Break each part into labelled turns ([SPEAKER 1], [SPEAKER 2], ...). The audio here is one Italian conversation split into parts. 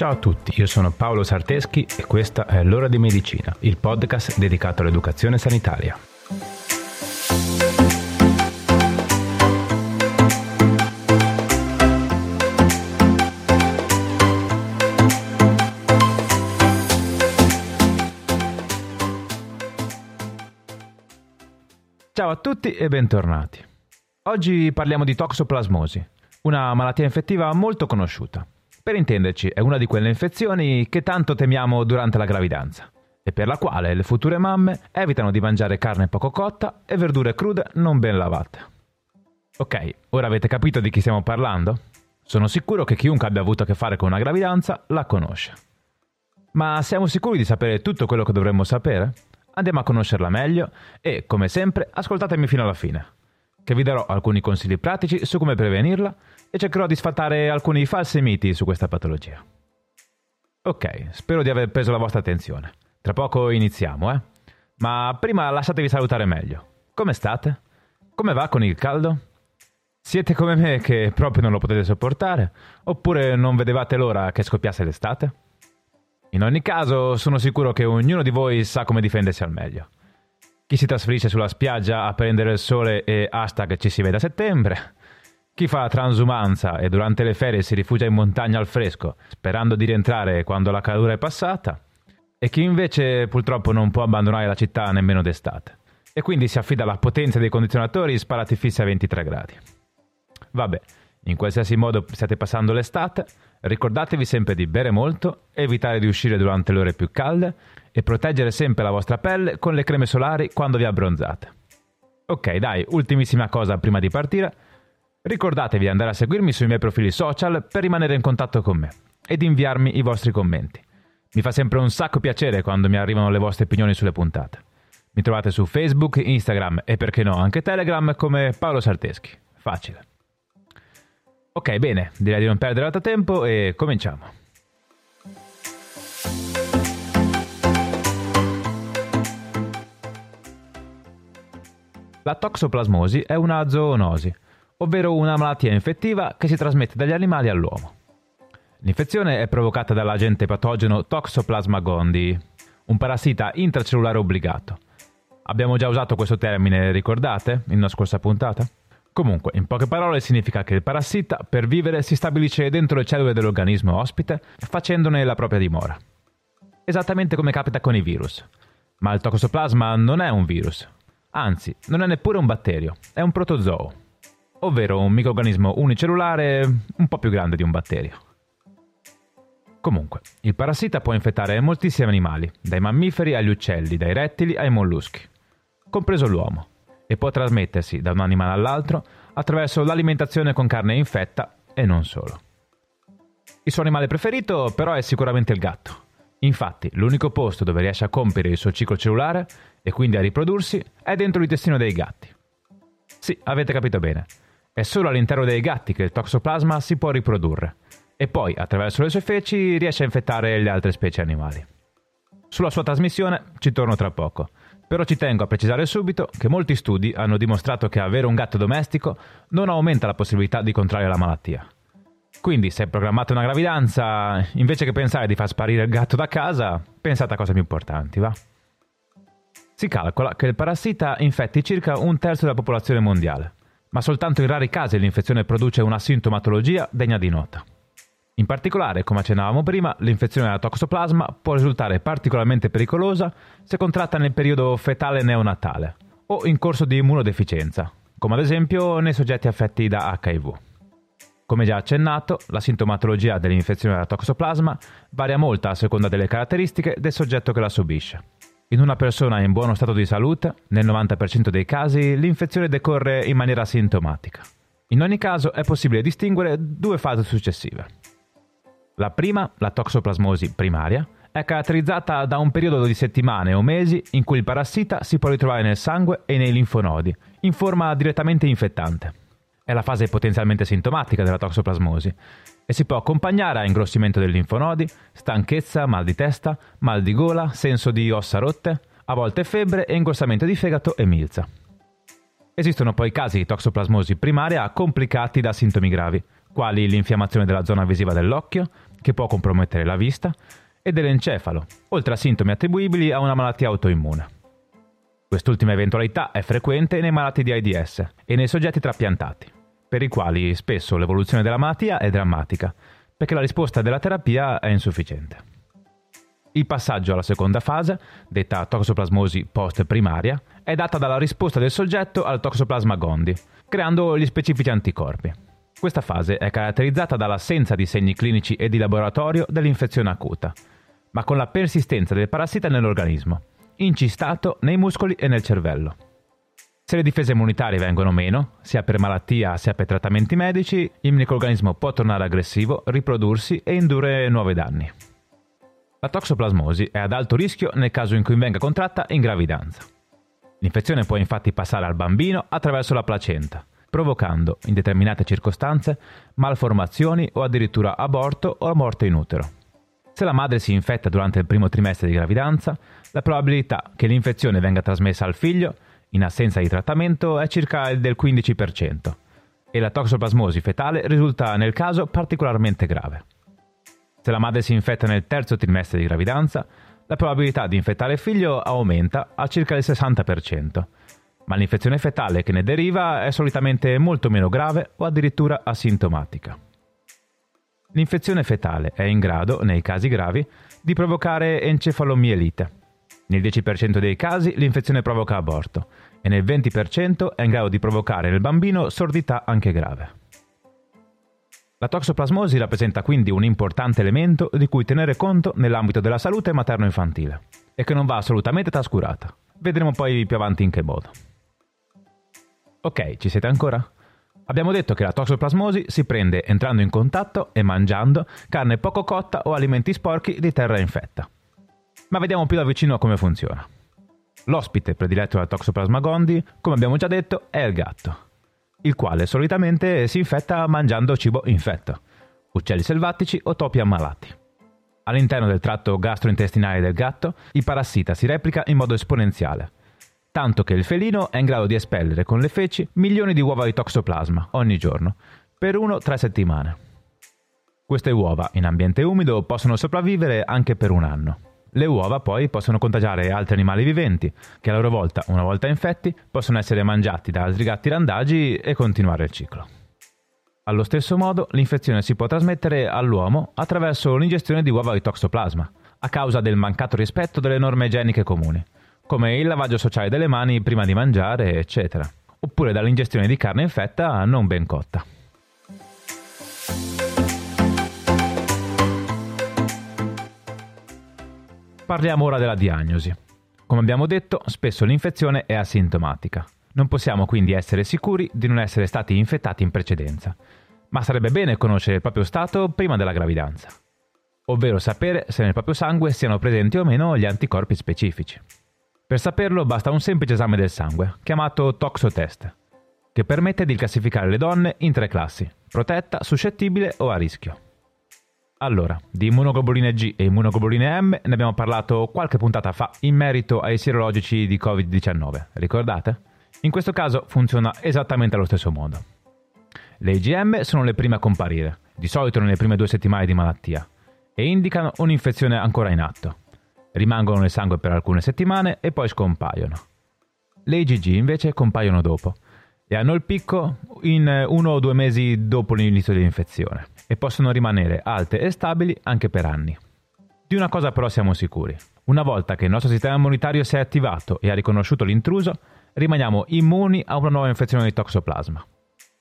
[SPEAKER 1] Ciao a tutti, io sono Paolo Sarteschi e questa è L'ora di medicina, il podcast dedicato all'educazione sanitaria. Ciao a tutti e bentornati. Oggi parliamo di toxoplasmosi, una malattia infettiva molto conosciuta. Per intenderci, è una di quelle infezioni che tanto temiamo durante la gravidanza e per la quale le future mamme evitano di mangiare carne poco cotta e verdure crude non ben lavate. Ok, ora avete capito di chi stiamo parlando? Sono sicuro che chiunque abbia avuto a che fare con una gravidanza la conosce. Ma siamo sicuri di sapere tutto quello che dovremmo sapere? Andiamo a conoscerla meglio e, come sempre, ascoltatemi fino alla fine, che vi darò alcuni consigli pratici su come prevenirla e cercherò di sfatare alcuni falsi miti su questa patologia. Ok, spero di aver preso la vostra attenzione. Tra poco iniziamo, eh? Ma prima lasciatevi salutare meglio. Come state? Come va con il caldo? Siete come me che proprio non lo potete sopportare? Oppure non vedevate l'ora che scoppiasse l'estate? In ogni caso, sono sicuro che ognuno di voi sa come difendersi al meglio. Chi si trasferisce sulla spiaggia a prendere il sole e hashtag ci si vede a settembre, chi fa transumanza e durante le ferie si rifugia in montagna al fresco, sperando di rientrare quando la calura è passata, e chi invece purtroppo non può abbandonare la città nemmeno d'estate, e quindi si affida alla potenza dei condizionatori sparati fissi a 23 gradi. Vabbè, in qualsiasi modo stiate passando l'estate, ricordatevi sempre di bere molto, evitare di uscire durante le ore più calde e proteggere sempre la vostra pelle con le creme solari quando vi abbronzate. Ok, dai, ultimissima cosa prima di partire Ricordatevi di andare a seguirmi sui miei profili social per rimanere in contatto con me ed inviarmi i vostri commenti. Mi fa sempre un sacco piacere quando mi arrivano le vostre opinioni sulle puntate. Mi trovate su Facebook, Instagram e perché no anche Telegram come Paolo Sarteschi. Facile. Ok, bene, direi di non perdere altro tempo e cominciamo. La toxoplasmosi è una zoonosi ovvero una malattia infettiva che si trasmette dagli animali all'uomo. L'infezione è provocata dall'agente patogeno Toxoplasma gondii, un parassita intracellulare obbligato. Abbiamo già usato questo termine, ricordate, in una scorsa puntata? Comunque, in poche parole significa che il parassita per vivere si stabilisce dentro le cellule dell'organismo ospite facendone la propria dimora. Esattamente come capita con i virus. Ma il toxoplasma non è un virus, anzi, non è neppure un batterio, è un protozoo ovvero un microorganismo unicellulare un po' più grande di un batterio. Comunque, il parassita può infettare moltissimi animali, dai mammiferi agli uccelli, dai rettili ai molluschi, compreso l'uomo, e può trasmettersi da un animale all'altro attraverso l'alimentazione con carne infetta e non solo. Il suo animale preferito però è sicuramente il gatto. Infatti, l'unico posto dove riesce a compiere il suo ciclo cellulare e quindi a riprodursi è dentro l'intestino dei gatti. Sì, avete capito bene. È solo all'interno dei gatti che il toxoplasma si può riprodurre e poi, attraverso le sue feci, riesce a infettare le altre specie animali. Sulla sua trasmissione ci torno tra poco, però ci tengo a precisare subito che molti studi hanno dimostrato che avere un gatto domestico non aumenta la possibilità di contrarre la malattia. Quindi, se programmate una gravidanza, invece che pensare di far sparire il gatto da casa, pensate a cose più importanti, va? Si calcola che il parassita infetti circa un terzo della popolazione mondiale ma soltanto in rari casi l'infezione produce una sintomatologia degna di nota. In particolare, come accennavamo prima, l'infezione da toxoplasma può risultare particolarmente pericolosa se contratta nel periodo fetale neonatale o in corso di immunodeficienza, come ad esempio nei soggetti affetti da HIV. Come già accennato, la sintomatologia dell'infezione da toxoplasma varia molto a seconda delle caratteristiche del soggetto che la subisce. In una persona in buono stato di salute, nel 90% dei casi, l'infezione decorre in maniera asintomatica. In ogni caso è possibile distinguere due fasi successive. La prima, la toxoplasmosi primaria, è caratterizzata da un periodo di settimane o mesi in cui il parassita si può ritrovare nel sangue e nei linfonodi, in forma direttamente infettante. È la fase potenzialmente sintomatica della toxoplasmosi e si può accompagnare a ingrossimento dei linfonodi, stanchezza, mal di testa, mal di gola, senso di ossa rotte, a volte febbre e ingrossamento di fegato e milza. Esistono poi casi di toxoplasmosi primaria complicati da sintomi gravi, quali l'infiammazione della zona visiva dell'occhio, che può compromettere la vista, e dell'encefalo, oltre a sintomi attribuibili a una malattia autoimmune. Quest'ultima eventualità è frequente nei malati di AIDS e nei soggetti trapiantati, per i quali spesso l'evoluzione della malattia è drammatica, perché la risposta della terapia è insufficiente. Il passaggio alla seconda fase, detta toxoplasmosi post-primaria, è data dalla risposta del soggetto al toxoplasma gondii, creando gli specifici anticorpi. Questa fase è caratterizzata dall'assenza di segni clinici e di laboratorio dell'infezione acuta, ma con la persistenza del parassita nell'organismo, incistato nei muscoli e nel cervello. Se le difese immunitarie vengono meno, sia per malattia sia per trattamenti medici, il microorganismo può tornare aggressivo, riprodursi e indurre nuovi danni. La toxoplasmosi è ad alto rischio nel caso in cui venga contratta in gravidanza. L'infezione può infatti passare al bambino attraverso la placenta, provocando, in determinate circostanze, malformazioni o addirittura aborto o morte in utero. Se la madre si infetta durante il primo trimestre di gravidanza, la probabilità che l'infezione venga trasmessa al figlio, in assenza di trattamento, è circa del 15%, e la toxoplasmosi fetale risulta nel caso particolarmente grave. Se la madre si infetta nel terzo trimestre di gravidanza, la probabilità di infettare il figlio aumenta a circa il 60%, ma l'infezione fetale che ne deriva è solitamente molto meno grave o addirittura asintomatica. L'infezione fetale è in grado, nei casi gravi, di provocare encefalomielite. Nel 10% dei casi l'infezione provoca aborto e nel 20% è in grado di provocare nel bambino sordità anche grave. La toxoplasmosi rappresenta quindi un importante elemento di cui tenere conto nell'ambito della salute materno-infantile e che non va assolutamente trascurata. Vedremo poi più avanti in che modo. Ok, ci siete ancora? Abbiamo detto che la toxoplasmosi si prende entrando in contatto e mangiando carne poco cotta o alimenti sporchi di terra infetta. Ma vediamo più da vicino come funziona. L'ospite prediletto della toxoplasma gondii, come abbiamo già detto, è il gatto il quale solitamente si infetta mangiando cibo infetto, uccelli selvatici o topi ammalati. All'interno del tratto gastrointestinale del gatto, il parassita si replica in modo esponenziale, tanto che il felino è in grado di espellere con le feci milioni di uova di toxoplasma ogni giorno, per 1-3 settimane. Queste uova in ambiente umido possono sopravvivere anche per un anno. Le uova poi possono contagiare altri animali viventi, che a loro volta, una volta infetti, possono essere mangiati da altri gatti randagi e continuare il ciclo. Allo stesso modo, l'infezione si può trasmettere all'uomo attraverso l'ingestione di uova di toxoplasma, a causa del mancato rispetto delle norme igieniche comuni, come il lavaggio sociale delle mani prima di mangiare, eccetera, oppure dall'ingestione di carne infetta non ben cotta. Parliamo ora della diagnosi. Come abbiamo detto, spesso l'infezione è asintomatica. Non possiamo quindi essere sicuri di non essere stati infettati in precedenza, ma sarebbe bene conoscere il proprio stato prima della gravidanza, ovvero sapere se nel proprio sangue siano presenti o meno gli anticorpi specifici. Per saperlo basta un semplice esame del sangue, chiamato toxotest, che permette di classificare le donne in tre classi, protetta, suscettibile o a rischio. Allora, di immunoglobuline G e immunoglobuline M ne abbiamo parlato qualche puntata fa in merito ai sierologici di Covid-19, ricordate? In questo caso funziona esattamente allo stesso modo. Le IgM sono le prime a comparire, di solito nelle prime due settimane di malattia, e indicano un'infezione ancora in atto. Rimangono nel sangue per alcune settimane e poi scompaiono. Le IgG invece compaiono dopo e hanno il picco in uno o due mesi dopo l'inizio dell'infezione e possono rimanere alte e stabili anche per anni. Di una cosa però siamo sicuri. Una volta che il nostro sistema immunitario si è attivato e ha riconosciuto l'intruso, rimaniamo immuni a una nuova infezione di toxoplasma.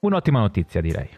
[SPEAKER 1] Un'ottima notizia, direi.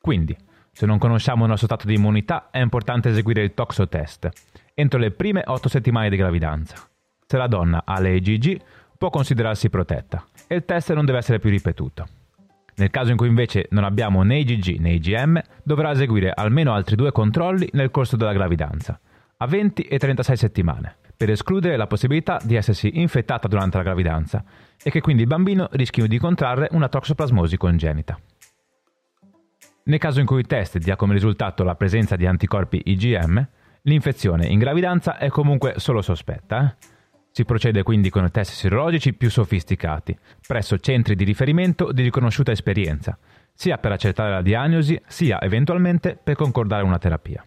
[SPEAKER 1] Quindi, se non conosciamo il nostro stato di immunità, è importante eseguire il toxotest entro le prime 8 settimane di gravidanza. Se la donna ha le IgG, può considerarsi protetta e il test non deve essere più ripetuto. Nel caso in cui invece non abbiamo né IgG né IgM, dovrà eseguire almeno altri due controlli nel corso della gravidanza, a 20 e 36 settimane, per escludere la possibilità di essersi infettata durante la gravidanza e che quindi il bambino rischi di contrarre una toxoplasmosi congenita. Nel caso in cui il test dia come risultato la presenza di anticorpi IgM, l'infezione in gravidanza è comunque solo sospetta. Eh? Si procede quindi con test sierologici più sofisticati, presso centri di riferimento di riconosciuta esperienza, sia per accertare la diagnosi, sia eventualmente per concordare una terapia.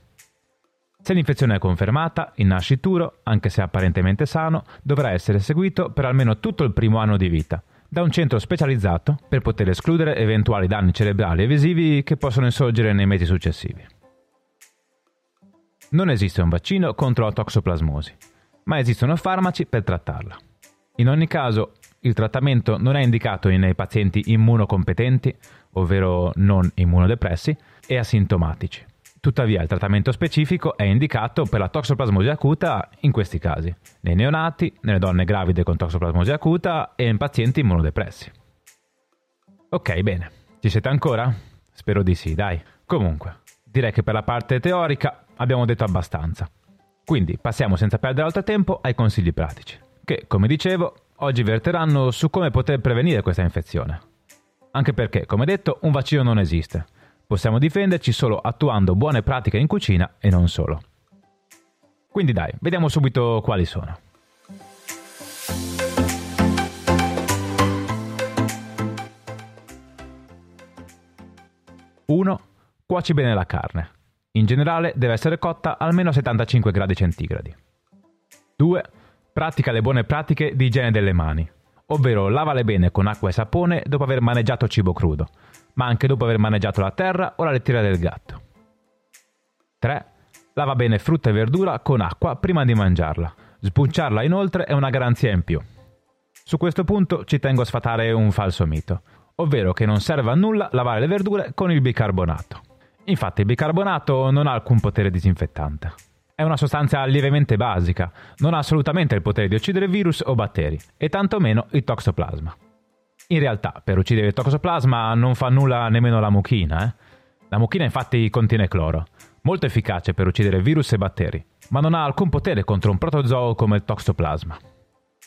[SPEAKER 1] Se l'infezione è confermata, il nascituro, anche se apparentemente sano, dovrà essere seguito per almeno tutto il primo anno di vita, da un centro specializzato per poter escludere eventuali danni cerebrali e visivi che possono insorgere nei mesi successivi. Non esiste un vaccino contro la toxoplasmosi, ma esistono farmaci per trattarla. In ogni caso, il trattamento non è indicato nei pazienti immunocompetenti, ovvero non immunodepressi, e asintomatici. Tuttavia il trattamento specifico è indicato per la toxoplasmosi acuta in questi casi, nei neonati, nelle donne gravide con toxoplasmosi acuta e in pazienti immunodepressi. Ok, bene. Ci siete ancora? Spero di sì, dai. Comunque, direi che per la parte teorica abbiamo detto abbastanza. Quindi passiamo senza perdere altro tempo ai consigli pratici, che, come dicevo, oggi verteranno su come poter prevenire questa infezione. Anche perché, come detto, un vaccino non esiste Possiamo difenderci solo attuando buone pratiche in cucina e non solo. Quindi dai, vediamo subito quali sono. Uno, Cuoci bene la carne. In generale deve essere cotta almeno a 75 gradi centigradi. 2. Pratica le buone pratiche di igiene delle mani, ovvero lavale bene con acqua e sapone dopo aver maneggiato cibo crudo, ma anche dopo aver maneggiato la terra o la lettiera del gatto. 3. Lava bene frutta e verdura con acqua prima di mangiarla. Sbucciarla inoltre è una garanzia in più. Su questo punto ci tengo a sfatare un falso mito, ovvero che non serve a nulla lavare le verdure con il bicarbonato. Infatti il bicarbonato non ha alcun potere disinfettante. È una sostanza lievemente basica, non ha assolutamente il potere di uccidere virus o batteri, e tantomeno il toxoplasma. In realtà, per uccidere il toxoplasma non fa nulla nemmeno la mucchina. Eh? La mucchina infatti contiene cloro, molto efficace per uccidere virus e batteri, ma non ha alcun potere contro un protozoo come il toxoplasma.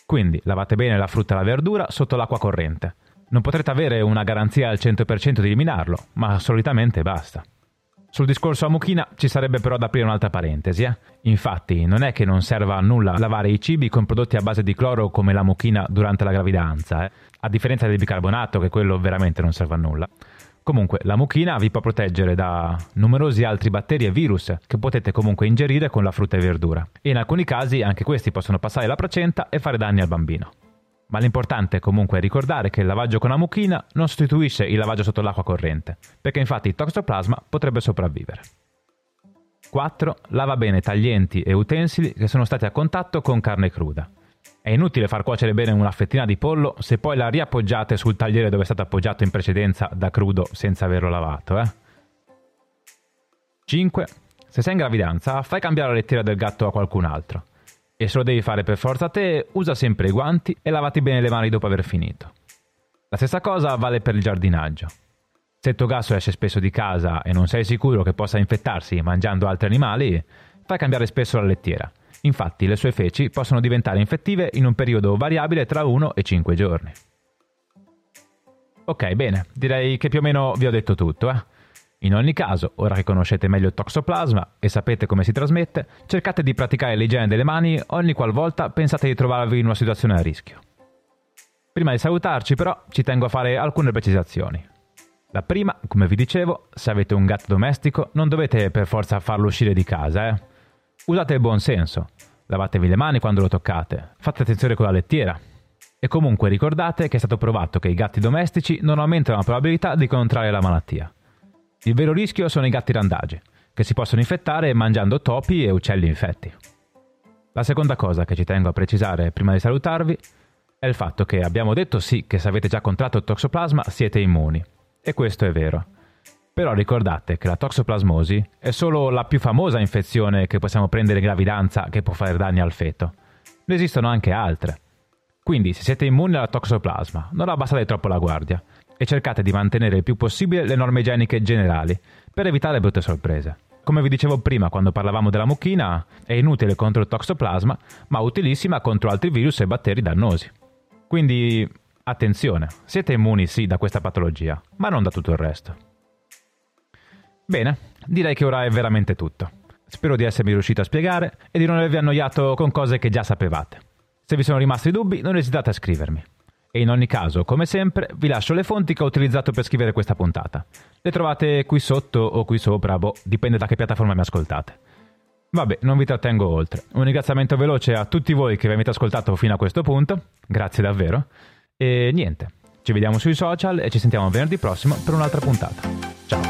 [SPEAKER 1] Quindi lavate bene la frutta e la verdura sotto l'acqua corrente. Non potrete avere una garanzia al 100% di eliminarlo, ma solitamente basta. Sul discorso a mucchina ci sarebbe però da aprire un'altra parentesi. Eh? Infatti, non è che non serva a nulla lavare i cibi con prodotti a base di cloro come la mucchina durante la gravidanza, eh? a differenza del bicarbonato, che quello veramente non serve a nulla. Comunque, la mucchina vi può proteggere da numerosi altri batteri e virus che potete comunque ingerire con la frutta e verdura. E in alcuni casi anche questi possono passare la placenta e fare danni al bambino. Ma l'importante è comunque ricordare che il lavaggio con la mucchina non sostituisce il lavaggio sotto l'acqua corrente, perché infatti il toxoplasma potrebbe sopravvivere. 4. Lava bene taglienti e utensili che sono stati a contatto con carne cruda. È inutile far cuocere bene una fettina di pollo se poi la riappoggiate sul tagliere dove è stato appoggiato in precedenza da crudo senza averlo lavato. Eh? 5. Se sei in gravidanza, fai cambiare la lettiera del gatto a qualcun altro e se lo devi fare per forza te, usa sempre i guanti e lavati bene le mani dopo aver finito. La stessa cosa vale per il giardinaggio. Se il tuo gatto esce spesso di casa e non sei sicuro che possa infettarsi mangiando altri animali, fai cambiare spesso la lettiera. Infatti le sue feci possono diventare infettive in un periodo variabile tra 1 e 5 giorni. Ok, bene, direi che più o meno vi ho detto tutto, eh? In ogni caso, ora che conoscete meglio il toxoplasma e sapete come si trasmette, cercate di praticare l'igiene delle mani ogni qualvolta pensate di trovarvi in una situazione a rischio. Prima di salutarci però ci tengo a fare alcune precisazioni. La prima, come vi dicevo, se avete un gatto domestico non dovete per forza farlo uscire di casa, eh. Usate il buon senso, lavatevi le mani quando lo toccate, fate attenzione con la lettiera. E comunque ricordate che è stato provato che i gatti domestici non aumentano la probabilità di contrarre la malattia. Il vero rischio sono i gatti randagi, che si possono infettare mangiando topi e uccelli infetti. La seconda cosa che ci tengo a precisare prima di salutarvi è il fatto che abbiamo detto sì che se avete già contratto il toxoplasma siete immuni. E questo è vero. Però ricordate che la toxoplasmosi è solo la più famosa infezione che possiamo prendere in gravidanza che può fare danni al feto. Ne esistono anche altre. Quindi se siete immuni alla toxoplasma, non abbassate troppo la guardia e cercate di mantenere il più possibile le norme igieniche generali per evitare brutte sorprese. Come vi dicevo prima quando parlavamo della mucchina, è inutile contro il toxoplasma, ma utilissima contro altri virus e batteri dannosi. Quindi attenzione, siete immuni sì da questa patologia, ma non da tutto il resto. Bene, direi che ora è veramente tutto. Spero di essermi riuscito a spiegare e di non avervi annoiato con cose che già sapevate. Se vi sono rimasti dubbi, non esitate a scrivermi. E in ogni caso, come sempre, vi lascio le fonti che ho utilizzato per scrivere questa puntata. Le trovate qui sotto o qui sopra, boh, dipende da che piattaforma mi ascoltate. Vabbè, non vi trattengo oltre. Un ringraziamento veloce a tutti voi che mi avete ascoltato fino a questo punto. Grazie davvero. E niente, ci vediamo sui social e ci sentiamo venerdì prossimo per un'altra puntata. Ciao!